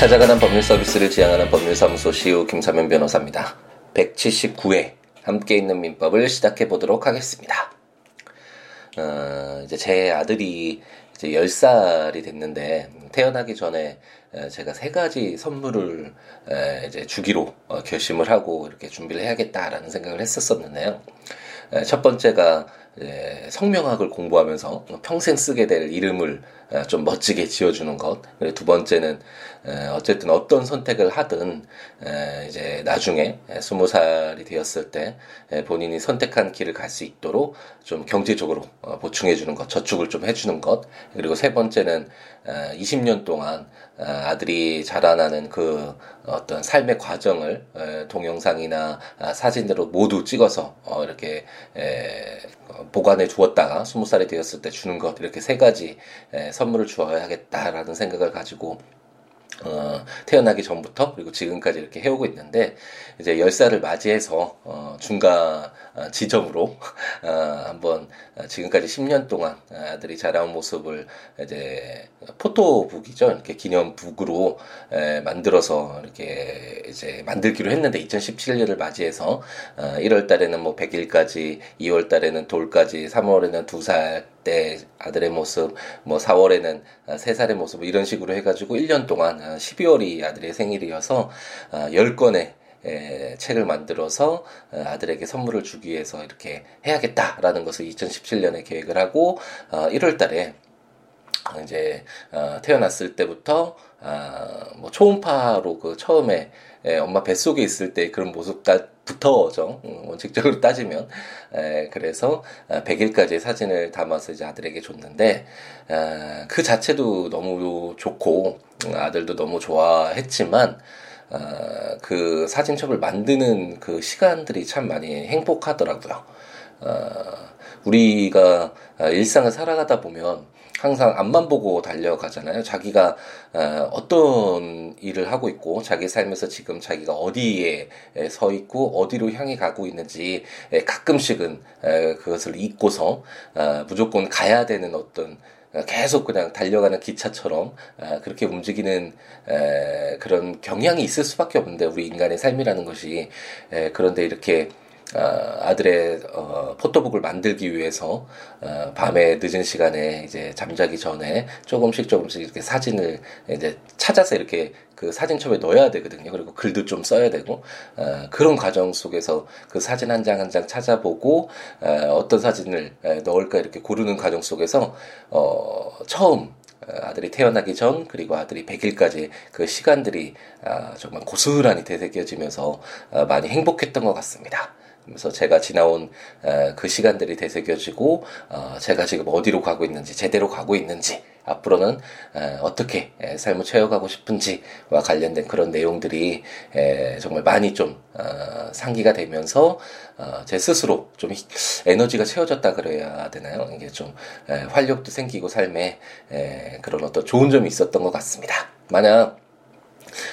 찾아가는 법률 서비스를 지향하는 법률사무소 시우 김사면 변호사입니다. 179회 함께 있는 민법을 시작해 보도록 하겠습니다. 어, 이제 제 아들이 이제 10살이 됐는데 태어나기 전에 제가 세 가지 선물을 이제 주기로 어, 결심을 하고 이렇게 준비를 해야겠다라는 생각을 했었었는데요. 첫 번째가 성명학을 공부하면서 평생 쓰게 될 이름을 좀 멋지게 지어주는 것. 두 번째는 어쨌든 어떤 선택을 하든 이제 나중에 스무 살이 되었을 때 본인이 선택한 길을 갈 수 있도록 좀 경제적으로 어, 보충해 주는 것, 저축을 좀 해주는 것. 그리고 세 번째는 20년 동안 아들이 자라나는 그 어떤 삶의 과정을 동영상이나 아, 사진으로 모두 찍어서 어, 이렇게 보관해 주었다가 스무 살이 되었을 때 주는 것 이렇게 세 가지 선물을 주어야겠다라는 생각을 가지고 어, 태어나기 전부터 그리고 지금까지 이렇게 해오고 있는데 이제 열살을 맞이해서 어, 중간 어, 지점으로 어, 한번 지금까지 10년 동안 아들이 자라온 모습을 이제 포토북이죠. 이렇게 기념북으로 에, 만들어서 이렇게 이제 만들기로 했는데 2017년을 맞이해서 어, 1월 달에는 뭐 100일까지 2월 달에는 돌까지 3월에는 두살 때 아들의 모습, 뭐 4월에는 3살의 모습, 이런 식으로 해가지고 1년 동안 12월이 아들의 생일이어서 10권의 에, 책을 만들어서 아들에게 선물을 주기 위해서 이렇게 해야겠다라는 것을 2017년에 계획을 하고 어, 1월 달에 이제 어, 태어났을 때부터 아, 뭐 초음파로 그 처음에 에, 엄마 뱃속에 있을 때 그런 모습부터죠. 음, 원칙적으로 따지면. 에, 그래서 100일까지의 아, 사진을 담아서 이제 아들에게 줬는데, 아, 그 자체도 너무 좋고, 음, 아들도 너무 좋아했지만, 아, 그 사진첩을 만드는 그 시간들이 참 많이 행복하더라고요. 아, 우리가 일상을 살아가다 보면 항상 앞만 보고 달려가잖아요. 자기가 어, 떤 일을 하고 있고 자기 삶에서 지금 자기가 어디에 서 있고 어디로 향해 가고 있는지 가끔씩은 그것을 잊고서 어, 무조건 가야 되는 어떤 계속 그냥 달려가는 기차처럼 어, 그렇게 움직이는 그런 경향이 있을 수밖에 없는데 우리 인간의 삶이라는 것이 그런데 이렇게 어, 아들의 어, 포토북을 만들기 위해서 어, 밤에 늦은 시간에 이제 잠자기 전에 조금씩 조금씩 이렇게 사진을 이제 찾아서 이렇게 그 사진첩에 넣어야 되거든요. 그리고 글도 좀 써야 되고 어, 그런 과정 속에서 그 사진 한 장 한 장 찾아보고 어, 어떤 사진을 넣을까 이렇게 고르는 과정 속에서 어, 처음 아들이 태어나기 전 그리고 아들이 100일까지 그 시간들이 아, 정말 고스란히 되새겨지면서 아, 많이 행복했던 것 같습니다. 그래서 제가 지나온 그 시간들이 되새겨지고 어, 제가 지금 어디로 가고 있는지 제대로 가고 있는지 앞으로는 어떻게 삶을 채워가고 싶은지와 관련된 그런 내용들이 정말 많이 좀 어, 상기가 되면서 어, 제 스스로 좀 에너지가 채워졌다 그래야 되나요? 이게 좀 활력도 생기고 삶에 그런 어떤 좋은 점이 있었던 것 같습니다. 만약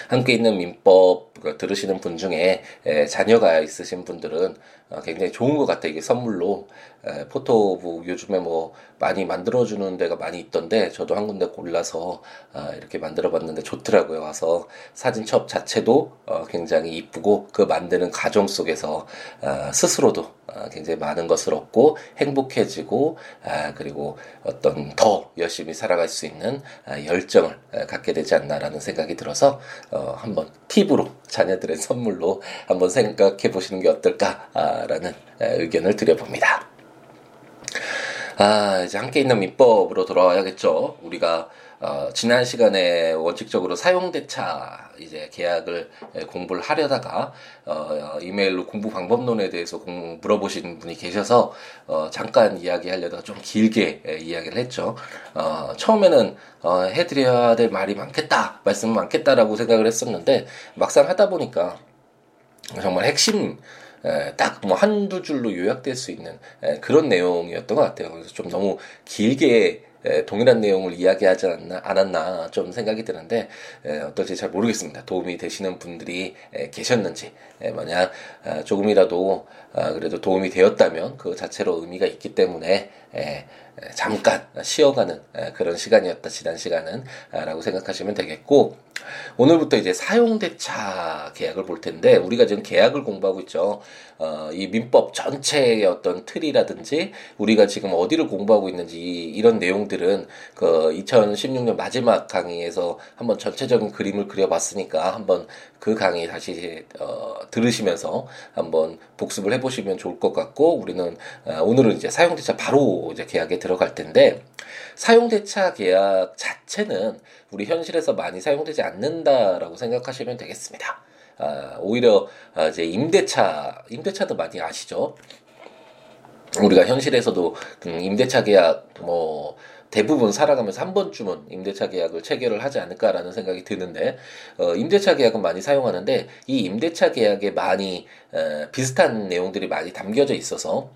함께 있는 민법 들으시는 분 중에 자녀가 있으신 분들은 어, 굉장히 좋은 것 같아요. 이게 선물로 포토북 요즘에 뭐 많이 만들어주는 데가 많이 있던데 저도 한 군데 골라서 아, 이렇게 만들어봤는데 좋더라고요. 와서 사진첩 자체도 어, 굉장히 이쁘고 그 만드는 과정 속에서 아, 스스로도 아, 굉장히 많은 것을 얻고 행복해지고 그리고 어떤 더 열심히 살아갈 수 있는 열정을 갖게 되지 않나라는 생각이 들어서 어, 한번 팁으로 자녀들의 선물로 한번 생각해 보시는 게 어떨까 라는 의견을 드려봅니다. 아, 이제 함께 있는 민법으로 돌아와야겠죠. 우리가 어, 지난 시간에 원칙적으로 사용대차 이제 계약을 공부를 하려다가 어, 이메일로 공부 방법론에 대해서 공, 물어보신 분이 계셔서 어, 잠깐 이야기하려다가 좀 길게 에, 이야기를 했죠. 어, 처음에는 어, 해드려야 될 말이 많겠다, 말씀 많겠다라고 생각을 했었는데 막상 하다 보니까 정말 핵심 딱 뭐 한두 줄로 요약될 수 있는 그런 내용이었던 것 같아요. 그래서 좀 너무 길게 동일한 내용을 이야기하지 않았나, 않았나 좀 생각이 드는데 어떨지 잘 모르겠습니다. 도움이 되시는 분들이 계셨는지 만약 아, 조금이라도 아, 그래도 도움이 되었다면 그 자체로 의미가 있기 때문에 잠깐 쉬어가는 그런 시간이었다 지난 시간은 라고 생각하시면 되겠고 오늘부터 이제 사용대차 계약을 볼 텐데 우리가 지금 계약을 공부하고 있죠. 어, 이 민법 전체의 어떤 틀이라든지 우리가 지금 어디를 공부하고 있는지 이 런 내용들은 그 2016년 마지막 강의에서 한번 전체적인 그림을 그려봤으니까 한번 그 강의 다시 어, 들으시면서 한번 복습을 해보시면 좋을 것 같고 우리는 어, 오늘은 이제 사용대차 바로 이제 계약에 들어갈 텐데 사용대차 계약 자체는 우리 현실에서 많이 사용되지 않는다라고 생각하시면 되겠습니다. 아, 오히려 아, 이제 임대차 임대차도 많이 아시죠? 우리가 현실에서도 그 임대차 계약 뭐 대부분 살아가면서 한 번쯤은 임대차 계약을 체결을 하지 않을까라는 생각이 드는데 어, 임대차 계약은 많이 사용하는데 이 임대차 계약에 많이 에, 비슷한 내용들이 많이 담겨져 있어서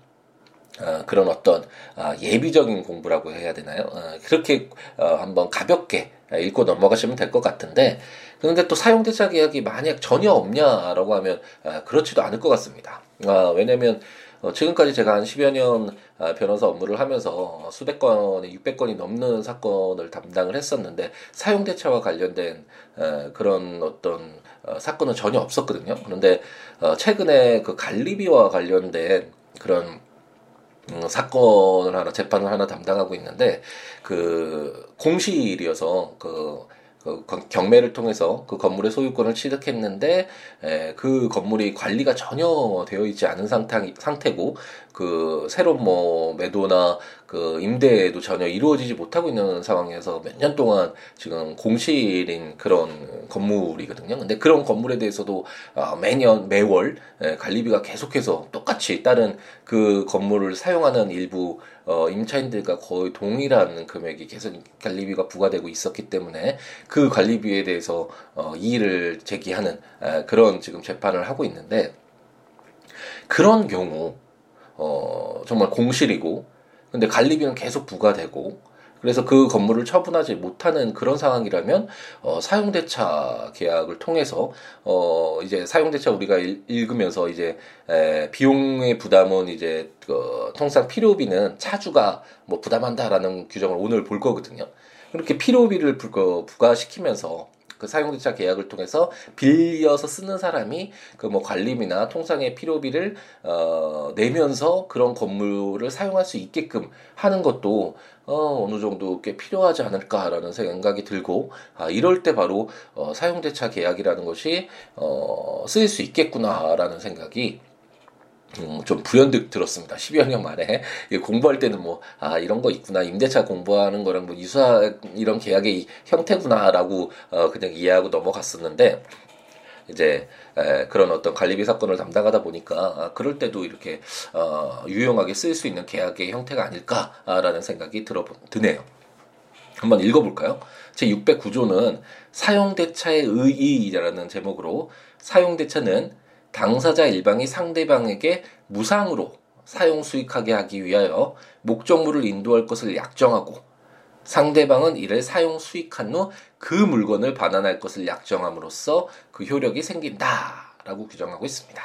어, 그런 어떤 어, 예비적인 공부라고 해야 되나요? 어, 그렇게 어, 한번 가볍게 읽고 넘어가시면 될 것 같은데 그런데 또 사용대차 계약이 만약 전혀 없냐라고 하면 어, 그렇지도 않을 것 같습니다. 어, 왜냐하면 어, 지금까지 제가 한 10여 년 어, 변호사 업무를 하면서 수백 건에 600건이 넘는 사건을 담당을 했었는데 사용 대차와 관련된 어, 그런 어떤 어, 사건은 전혀 없었거든요. 그런데 어, 최근에 그 관리비와 관련된 그런 음, 사건을 하나 재판을 하나 담당하고 있는데 그 공실이어서 그, 그 경매를 통해서 그 건물의 소유권을 취득했는데 에, 그 건물이 관리가 전혀 되어 있지 않은 상태, 상태고 그 새로운 뭐 매도나 그 임대도 전혀 이루어지지 못하고 있는 상황에서 몇 년 동안 지금 공실인 그런 건물이거든요. 근데 그런 건물에 대해서도 어, 매년 매월 관리비가 계속해서 똑같이 다른 그 건물을 사용하는 일부 어, 임차인들과 거의 동일한 금액이 계속 관리비가 부과되고 있었기 때문에 그 관리비에 대해서 어, 이의를 제기하는 에, 그런 지금 재판을 하고 있는데 그런 경우 어, 정말 공실이고 근데 관리비는 계속 부과되고 그래서 그 건물을 처분하지 못하는 그런 상황이라면 어, 사용대차 계약을 통해서 어, 이제 사용대차 우리가 읽, 읽으면서 이제 에, 비용의 부담은 이제 그, 통상 필요비는 차주가 뭐 부담한다라는 규정을 오늘 볼 거거든요. 그렇게 필요비를 부과시키면서 그 사용대차 계약을 통해서 빌려서 쓰는 사람이 그 뭐 관리비나 통상의 필요비를 어 내면서 그런 건물을 사용할 수 있게끔 하는 것도 어 어느 정도 꽤 필요하지 않을까라는 생각이 들고 아 이럴 때 바로 어 사용대차 계약이라는 것이 어 쓰일 수 있겠구나라는 생각이 음, 좀 불현듯 들었습니다. 10여 년 만에. 공부할 때는 뭐, 아, 이런 거 있구나. 임대차 공부하는 거랑 뭐, 유사, 이런 계약의 형태구나라고, 어, 그냥 이해하고 넘어갔었는데, 이제, 에, 그런 어떤 관리비 사건을 담당하다 보니까, 아, 그럴 때도 이렇게, 어, 유용하게 쓸 수 있는 계약의 형태가 아닐까라는 생각이 들어, 드네요. 한번 읽어볼까요? 제 609조는 사용대차의 의의라는 제목으로 사용대차는 당사자 일방이 상대방에게 무상으로 사용 수익하게 하기 위하여 목적물을 인도할 것을 약정하고 상대방은 이를 사용 수익한 후 그 물건을 반환할 것을 약정함으로써 그 효력이 생긴다라고 규정하고 있습니다.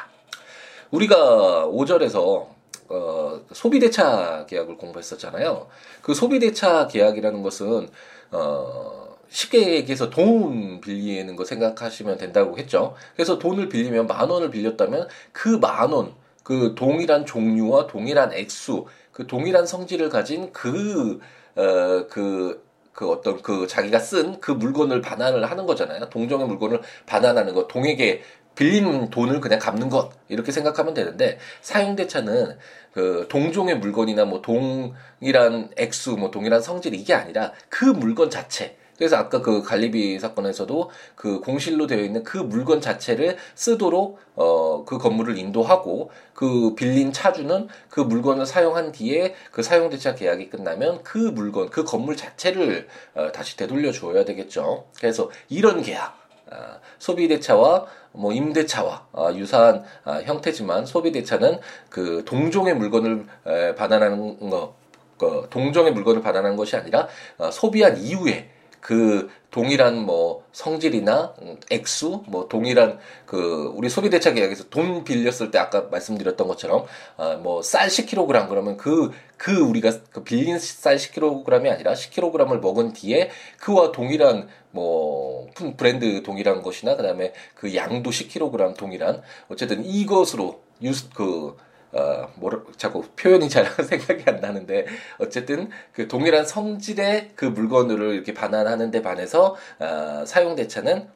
우리가 5절에서 어, 소비대차 계약을 공부했었잖아요. 그 소비대차 계약이라는 것은 어, 쉽게 얘기해서 돈 빌리는 거 생각하시면 된다고 했죠. 그래서 돈을 빌리면 만 원을 빌렸다면 그 만 원, 그 동일한 종류와 동일한 액수, 그 동일한 성질을 가진 그, 어, 그, 그 어떤 그 자기가 쓴 그 물건을 반환을 하는 거잖아요. 동종의 물건을 반환하는 것, 동에게 빌린 돈을 그냥 갚는 것 이렇게 생각하면 되는데 사용대차는 그 동종의 물건이나 뭐 동일한 액수, 뭐 동일한 성질 이게 아니라 그 물건 자체 그래서 아까 그 갈리비 사건에서도 그 공실로 되어 있는 그 물건 자체를 쓰도록 어 그 건물을 인도하고 그 빌린 차주는 그 물건을 사용한 뒤에 그 사용 대차 계약이 끝나면 그 물건 그 건물 자체를 어 다시 되돌려 줘야 되겠죠. 그래서 이런 계약 아, 소비대차와 뭐 임대차와 아, 유사한 아, 형태지만 소비대차는 그 동종의 물건을 에, 반환하는 거, 그 동종의 물건을 반환하는 것이 아니라 어, 소비한 이후에 그 동일한 뭐 성질이나 액수 뭐 동일한 그 우리 소비대차 계약에서 돈 빌렸을 때 아까 말씀드렸던 것처럼 어뭐쌀 10kg 그러면 그그 그 우리가 그 빌린 쌀 10kg이 아니라 10kg을 먹은 뒤에 그와 동일한 뭐 브랜드 동일한 것이나 그다음에 그 양도 10kg 동일한 어쨌든 이것으로 유스 그 어, 뭐를, 자꾸 표현이 잘 생각이 안 나는데, 어쨌든 그 동일한 성질의 그 물건을 이렇게 반환하는 데 반해서, 어, 사용 대차는,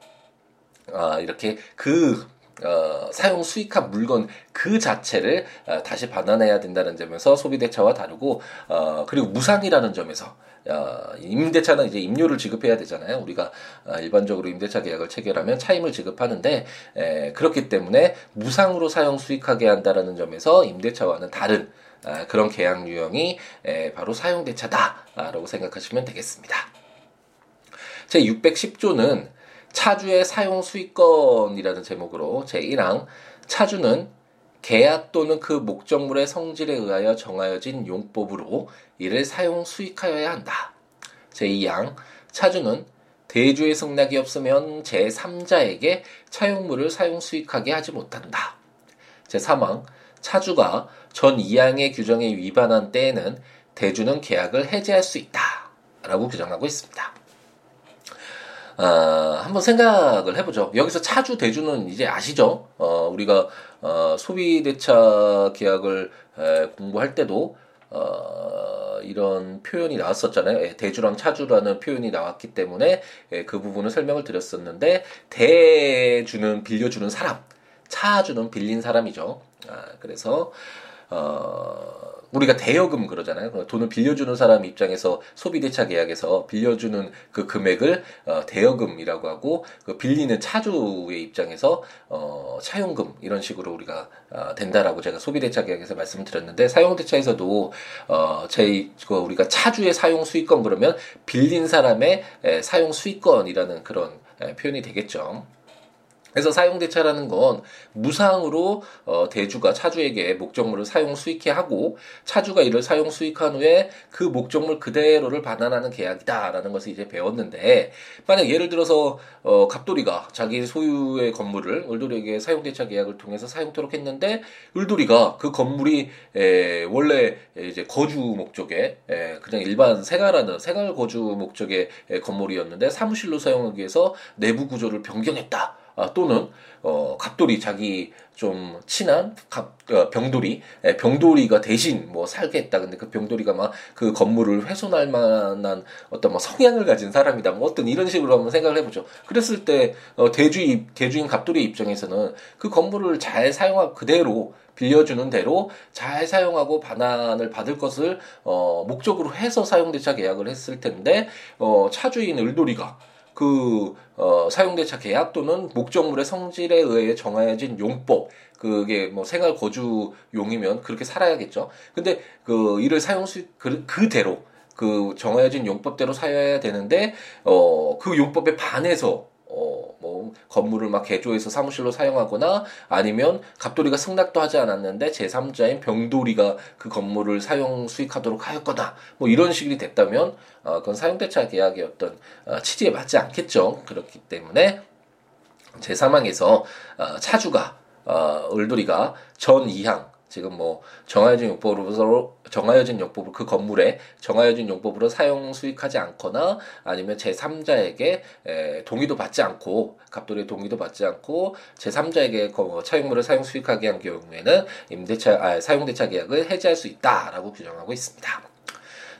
어, 이렇게 그, 어, 사용 수익한 물건 그 자체를 어, 다시 반환해야 된다는 점에서 소비 대차와 다르고, 어, 그리고 무상이라는 점에서, 어, 임대차는 이제 임료를 지급해야 되잖아요. 우리가 어, 일반적으로 임대차 계약을 체결하면 차임을 지급하는데 에, 그렇기 때문에 무상으로 사용 수익하게 한다라는 점에서 임대차와는 다른 아, 그런 계약 유형이 에, 바로 사용대차다라고 생각하시면 되겠습니다. 제 610조는 차주의 사용 수익권이라는 제목으로 제 1항 차주는 계약 또는 그 목적물의 성질에 의하여 정하여진 용법으로 이를 사용 수익하여야 한다. 제2항 차주는 대주의 승낙이 없으면 제3자에게 차용물을 사용 수익하게 하지 못한다. 제3항 차주가 전 2항의 규정에 위반한 때에는 대주는 계약을 해지할 수 있다. 라고 규정하고 있습니다. 어, 한번 생각을 해보죠. 여기서 차주 대주는 이제 아시죠? 어, 우리가 어, 소비 대차 계약을 에, 공부할 때도 어, 이런 표현이 나왔었잖아요. 예, 대주랑 차주라는 표현이 나왔기 때문에 예, 그 부분을 설명을 드렸었는데 대주는 빌려주는 사람, 차주는 빌린 사람이죠. 아, 그래서 어, 우리가 대여금 그러잖아요. 돈을 빌려주는 사람 입장에서 소비대차 계약에서 빌려주는 그 금액을 어, 대여금이라고 하고 그 빌리는 차주의 입장에서 어, 차용금 이런 식으로 우리가 어, 된다라고 제가 소비대차 계약에서 말씀드렸는데 사용대차에서도 어, 제 그 우리가 차주의 사용 수익권 그러면 빌린 사람의 에, 사용 수익권이라는 그런 에, 표현이 되겠죠. 그래서 사용대차라는 건 무상으로 어, 대주가 차주에게 목적물을 사용 수익해 하고 차주가 이를 사용 수익한 후에 그 목적물 그대로를 반환하는 계약이다라는 것을 이제 배웠는데 만약 예를 들어서 어, 갑돌이가 자기 소유의 건물을 을돌이에게 사용대차 계약을 통해서 사용토록 했는데 을돌이가 그 건물이 에, 원래 이제 거주 목적의 에, 그냥 일반 생활하는 생활 거주 목적의 건물이었는데 사무실로 사용하기 위해서 내부 구조를 변경했다. 아, 또는 어, 갑돌이 자기 좀 친한 갑, 어, 병돌이 에, 병돌이가 대신 뭐 살게 했다. 근데 그 병돌이가 막 그 건물을 훼손할 만한 어떤 뭐 성향을 가진 사람이다. 뭐 어떤 이런 식으로 한번 생각을 해보죠. 그랬을 때 어, 대주인 대주인 갑돌이 입장에서는 그 건물을 잘 사용하고 그대로 빌려주는 대로 잘 사용하고 반환을 받을 것을 어, 목적으로 해서 사용대차 계약을 했을 텐데 어, 차주인 을돌이가 그 어, 사용대차 계약 또는 목적물의 성질에 의해 정해진 용법 그게 뭐 생활 거주용이면 그렇게 살아야겠죠. 근데 그 이를 사용 수 그, 그대로 그 정해진 용법대로 사용해야 되는데 어 그 용법에 반해서 어, 뭐, 건물을 막 개조해서 사무실로 사용하거나 아니면 갑돌이가 승낙도 하지 않았는데 제3자인 병돌이가 그 건물을 사용 수익하도록 하였거나 뭐 이런 식이 됐다면 어, 그건 사용대차 계약의 어떤 어, 취지에 맞지 않겠죠. 그렇기 때문에 제3항에서 어, 차주가 어, 을돌이가 전 2항 지금 뭐 정하여진 용법으로 정하여진 용법으로 그 건물에 정하여진 용법으로 사용 수익하지 않거나 아니면 제 3자에게 에, 동의도 받지 않고 갑돌의 동의도 받지 않고 제 3자에게 차용물을 사용 수익하게 한 경우에는 임대차 아, 사용대차 계약을 해지할 수 있다라고 규정하고 있습니다.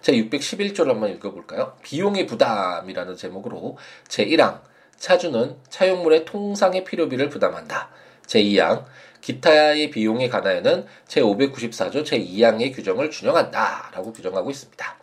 제 611조를 한번 읽어볼까요? 비용의 부담이라는 제목으로 제 1항 차주는 차용물의 통상의 필요비를 부담한다. 제 2항 기타의 비용에 관하여는 제594조 제2항의 규정을 준용한다라고 규정하고 있습니다.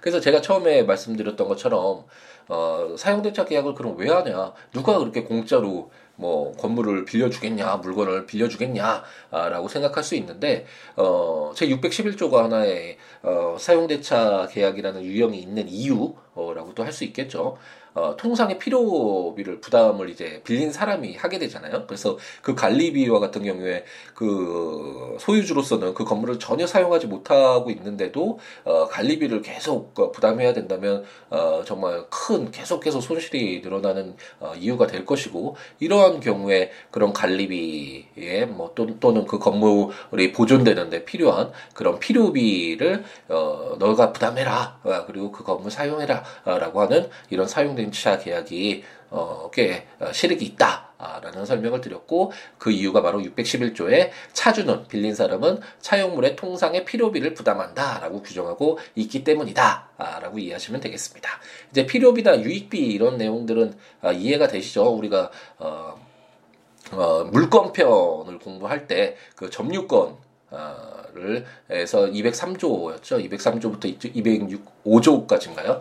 그래서 제가 처음에 말씀드렸던 것처럼 어, 사용대차 계약을 그럼 왜 하냐? 누가 그렇게 공짜로 뭐 건물을 빌려주겠냐, 물건을 빌려주겠냐라고 생각할 수 있는데 어, 제 611조가 하나의 어, 사용대차 계약이라는 유형이 있는 이유라고도 할수 있겠죠. 어, 통상의 필요비를 부담을 이제 빌린 사람이 하게 되잖아요. 그래서 그 관리비와 같은 경우에 그 소유주로서는 그 건물을 전혀 사용하지 못하고 있는데도 어, 관리비를 계속 어, 부담해야 된다면 어, 정말 큰 계속해서 손실이 늘어나는 어, 이유가 될 것이고 이러한 경우에 그런 관리비에 뭐 또, 또는 그 건물이 보존되는데 필요한 그런 필요비를 어, 너가 부담해라 아, 그리고 그 건물 사용해라라고 하는 이런 사용된 임차 계약이 어, 꽤 어, 실익이 있다 라는 설명을 드렸고 그 이유가 바로 611조에 차주는 빌린 사람은 차용물의 통상의 필요비를 부담한다라고 규정하고 있기 때문이다라고 이해하시면 되겠습니다. 이제 필요비나 유익비 이런 내용들은 아, 이해가 되시죠? 우리가 어, 어, 물권편을 공부할 때 그 점유권 를 해서 203조였죠. 203조부터 205조까지인가요?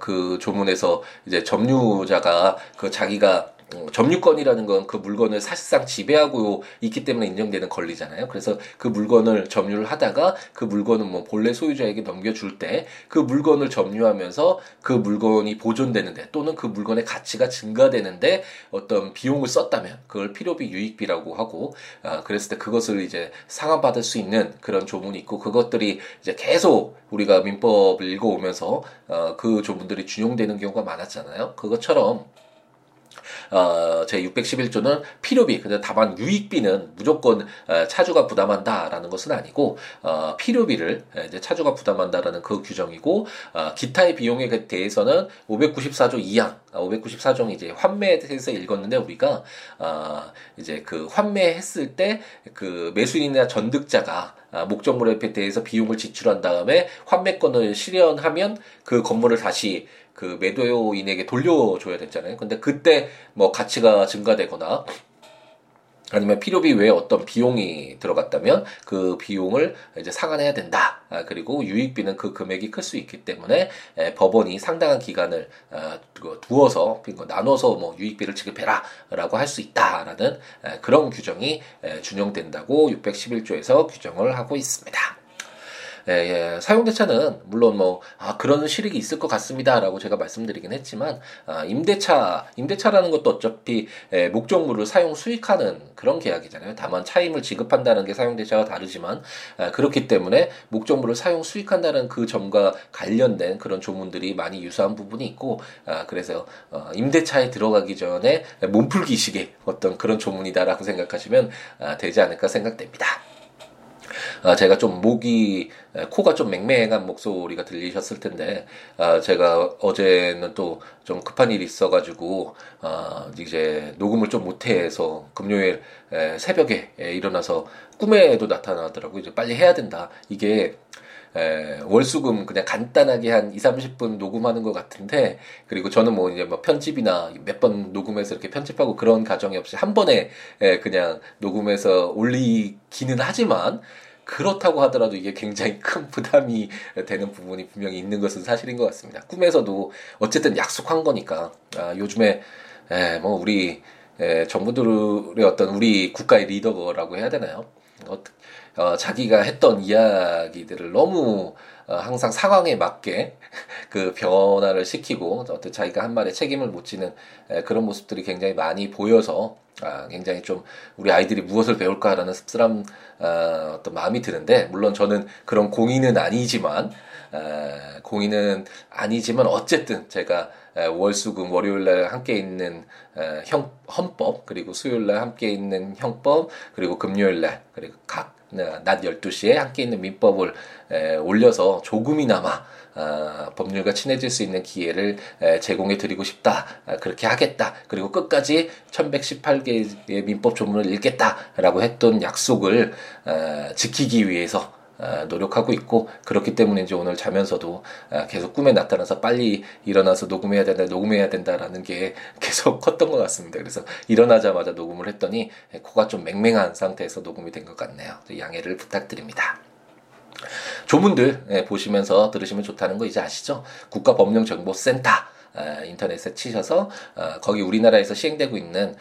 그 조문에서 이제 점유자가 그 자기가 어, 점유권이라는 건 그 물건을 사실상 지배하고 있기 때문에 인정되는 권리잖아요. 그래서 그 물건을 점유를 하다가 그 물건은 뭐 본래 소유자에게 넘겨줄 때 그 물건을 점유하면서 그 물건이 보존되는데 또는 그 물건의 가치가 증가되는데 어떤 비용을 썼다면 그걸 필요비 유익비라고 하고 아, 그랬을 때 그것을 이제 상환받을 수 있는 그런 조문이 있고 그것들이 이제 계속 우리가 민법을 읽어오면서 어, 그 조문들이 준용되는 경우가 많았잖아요. 그것처럼 어, 제 611조는 필요비, 근데 다만 유익비는 무조건 어, 차주가 부담한다라는 것은 아니고 어, 필요비를 이제 차주가 부담한다라는 그 규정이고 어, 기타의 비용에 대해서는 594조 2항, 594종 이제 환매해서 읽었는데 우리가 어, 이제 그 환매했을 때 그 매수인이나 전득자가 아, 목적물에 대해서 비용을 지출한 다음에 환매권을 실현하면 그 건물을 다시 그 매도인에게 돌려줘야 됐잖아요. 근데 그때 뭐 가치가 증가되거나 아니면 필요비 외에 어떤 비용이 들어갔다면 그 비용을 이제 상환해야 된다. 아, 그리고 유익비는 그 금액이 클 수 있기 때문에 에, 법원이 상당한 기간을 아, 두어서 나눠서 뭐 유익비를 지급해라라고 할 수 있다라는 에, 그런 규정이 에, 준용된다고 611조에서 규정을 하고 있습니다. 예, 예. 사용 대차는 물론 뭐 아, 그런 실익이 있을 것 같습니다라고 제가 말씀드리긴 했지만 아, 임대차 임대차라는 것도 어차피 예, 목적물을 사용 수익하는 그런 계약이잖아요. 다만 차임을 지급한다는 게 사용 대차와 다르지만 아, 그렇기 때문에 목적물을 사용 수익한다는 그 점과 관련된 그런 조문들이 많이 유사한 부분이 있고 아, 그래서 어, 임대차에 들어가기 전에 몸풀기식의 어떤 그런 조문이다라고 생각하시면 아, 되지 않을까 생각됩니다. 아, 제가 좀 목이 코가 좀 맹맹한 목소리가 들리셨을 텐데 아, 제가 어제는 또 좀 급한 일이 있어가지고 아, 이제 녹음을 좀 못해서 금요일 에, 새벽에 에, 일어나서 꿈에도 나타나더라고요. 이제 빨리 해야 된다. 이게 에, 월수금 그냥 간단하게 한 2, 30분 녹음하는 것 같은데 그리고 저는 뭐 이제 뭐 편집이나 몇 번 녹음해서 이렇게 편집하고 그런 가정이 없이 한 번에 에, 그냥 녹음해서 올리기는 하지만 그렇다고 하더라도 이게 굉장히 큰 부담이 되는 부분이 분명히 있는 것은 사실인 것 같습니다. 꿈에서도 어쨌든 약속한 거니까 아, 요즘에 에, 뭐 우리 에, 정부들의 어떤 우리 국가의 리더라고 해야 되나요? 어, 어, 자기가 했던 이야기들을 너무 어, 항상 상황에 맞게 그 변화를 시키고 어떤 자기가 한 말에 책임을 못 지는 에, 그런 모습들이 굉장히 많이 보여서 아, 굉장히 좀 우리 아이들이 무엇을 배울까라는 씁쓸한 어, 어떤 마음이 드는데 물론 저는 그런 공인은 아니지만 어, 공인은 아니지만 어쨌든 제가 월수금 월요일날 함께 있는 형 헌법 그리고 수요일날 함께 있는 형법 그리고 금요일날 그리고 각낮 12시에 함께 있는 민법을 에, 올려서 조금이나마 아, 법률과 친해질 수 있는 기회를 에, 제공해 드리고 싶다. 아, 그렇게 하겠다. 그리고 끝까지 1118개의 민법 조문을 읽겠다라고 했던 약속을 아, 지키기 위해서 아, 노력하고 있고 그렇기 때문인지 오늘 자면서도 아, 계속 꿈에 나타나서 빨리 일어나서 녹음해야 된다 녹음해야 된다라는 게 계속 컸던 것 같습니다. 그래서 일어나자마자 녹음을 했더니 코가 좀 맹맹한 상태에서 녹음이 된 것 같네요. 양해를 부탁드립니다. 조문들 보시면서 들으시면 좋다는 거 이제 아시죠? 국가법령정보센터 인터넷에 치셔서 어, 거기 우리나라에서 시행되고 있는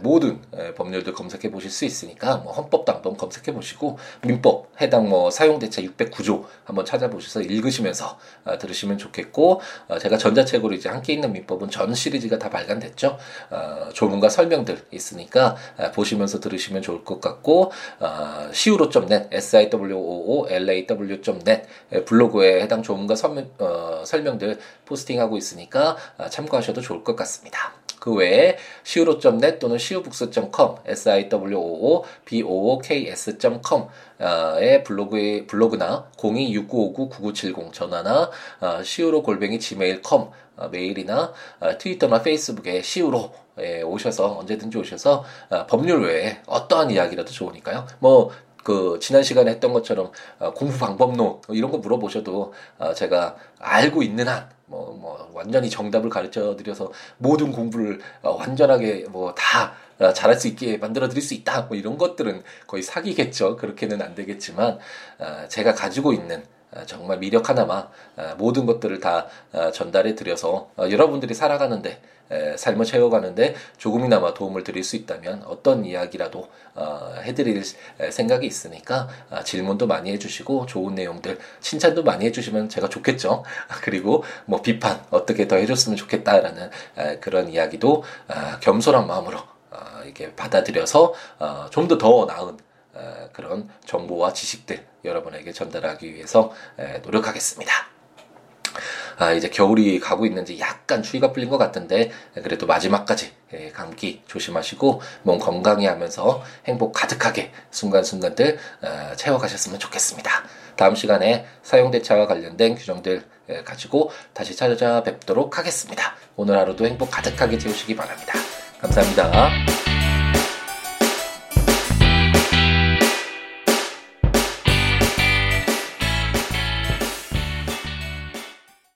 모든 법률들 검색해 보실 수 있으니까 뭐 헌법도 한번 검색해 보시고 민법 해당 뭐 사용대차 609조 한번 찾아보셔서 읽으시면서 어, 들으시면 좋겠고 어, 제가 전자책으로 이제 함께 있는 민법은 전 시리즈가 다 발간됐죠. 조문과 설명들 있으니까 보시면서 들으시면 좋을 것 같고 siwo.net siwo.law.net 블로그에 해당 조문과 설명, 설명들 포스팅하고 있으니까 아, 참고하셔도 좋을 것 같습니다. 그 외에 siwo.net 또는 siwobooks.com, siwoo.books.com 의 블로그에 블로그나 026959-9970 전화나 어, siwo 골뱅이 gmail.com 어, 메일이나 어, 트위터나 페이스북에 siwo 에 오셔서 언제든지 오셔서 어, 법률 외에 어떠한 이야기라도 좋으니까요. 뭐 그 지난 시간에 했던 것처럼 어, 공부 방법론 뭐 이런 거 물어보셔도 어, 제가 알고 있는 한 뭐, 뭐, 완전히 정답을 가르쳐 드려서 모든 공부를 어, 완전하게 뭐 다 잘할 수 있게 만들어 드릴 수 있다. 뭐 이런 것들은 거의 사기겠죠. 그렇게는 안 되겠지만, 제가 가지고 있는 정말 미력 하나마 모든 것들을 다 전달해 드려서 여러분들이 살아가는데 삶을 채워가는데 조금이나마 도움을 드릴 수 있다면 어떤 이야기라도 어, 해드릴 생각이 있으니까 아, 질문도 많이 해주시고 좋은 내용들 칭찬도 많이 해주시면 제가 좋겠죠. 그리고 뭐 비판 어떻게 더 해줬으면 좋겠다라는 그런 이야기도 아, 겸손한 마음으로 어, 이렇게 받아들여서 어, 좀더 더 나은 그런 정보와 지식들 여러분에게 전달하기 위해서 노력하겠습니다. 아, 이제 겨울이 가고 있는지 약간 추위가 풀린 것 같은데 그래도 마지막까지 예, 감기 조심하시고 몸 건강히 하면서 행복 가득하게 순간순간들 어, 채워가셨으면 좋겠습니다. 다음 시간에 사용대차와 관련된 규정들 예, 가지고 다시 찾아뵙도록 하겠습니다. 오늘 하루도 행복 가득하게 채우시기 바랍니다. 감사합니다.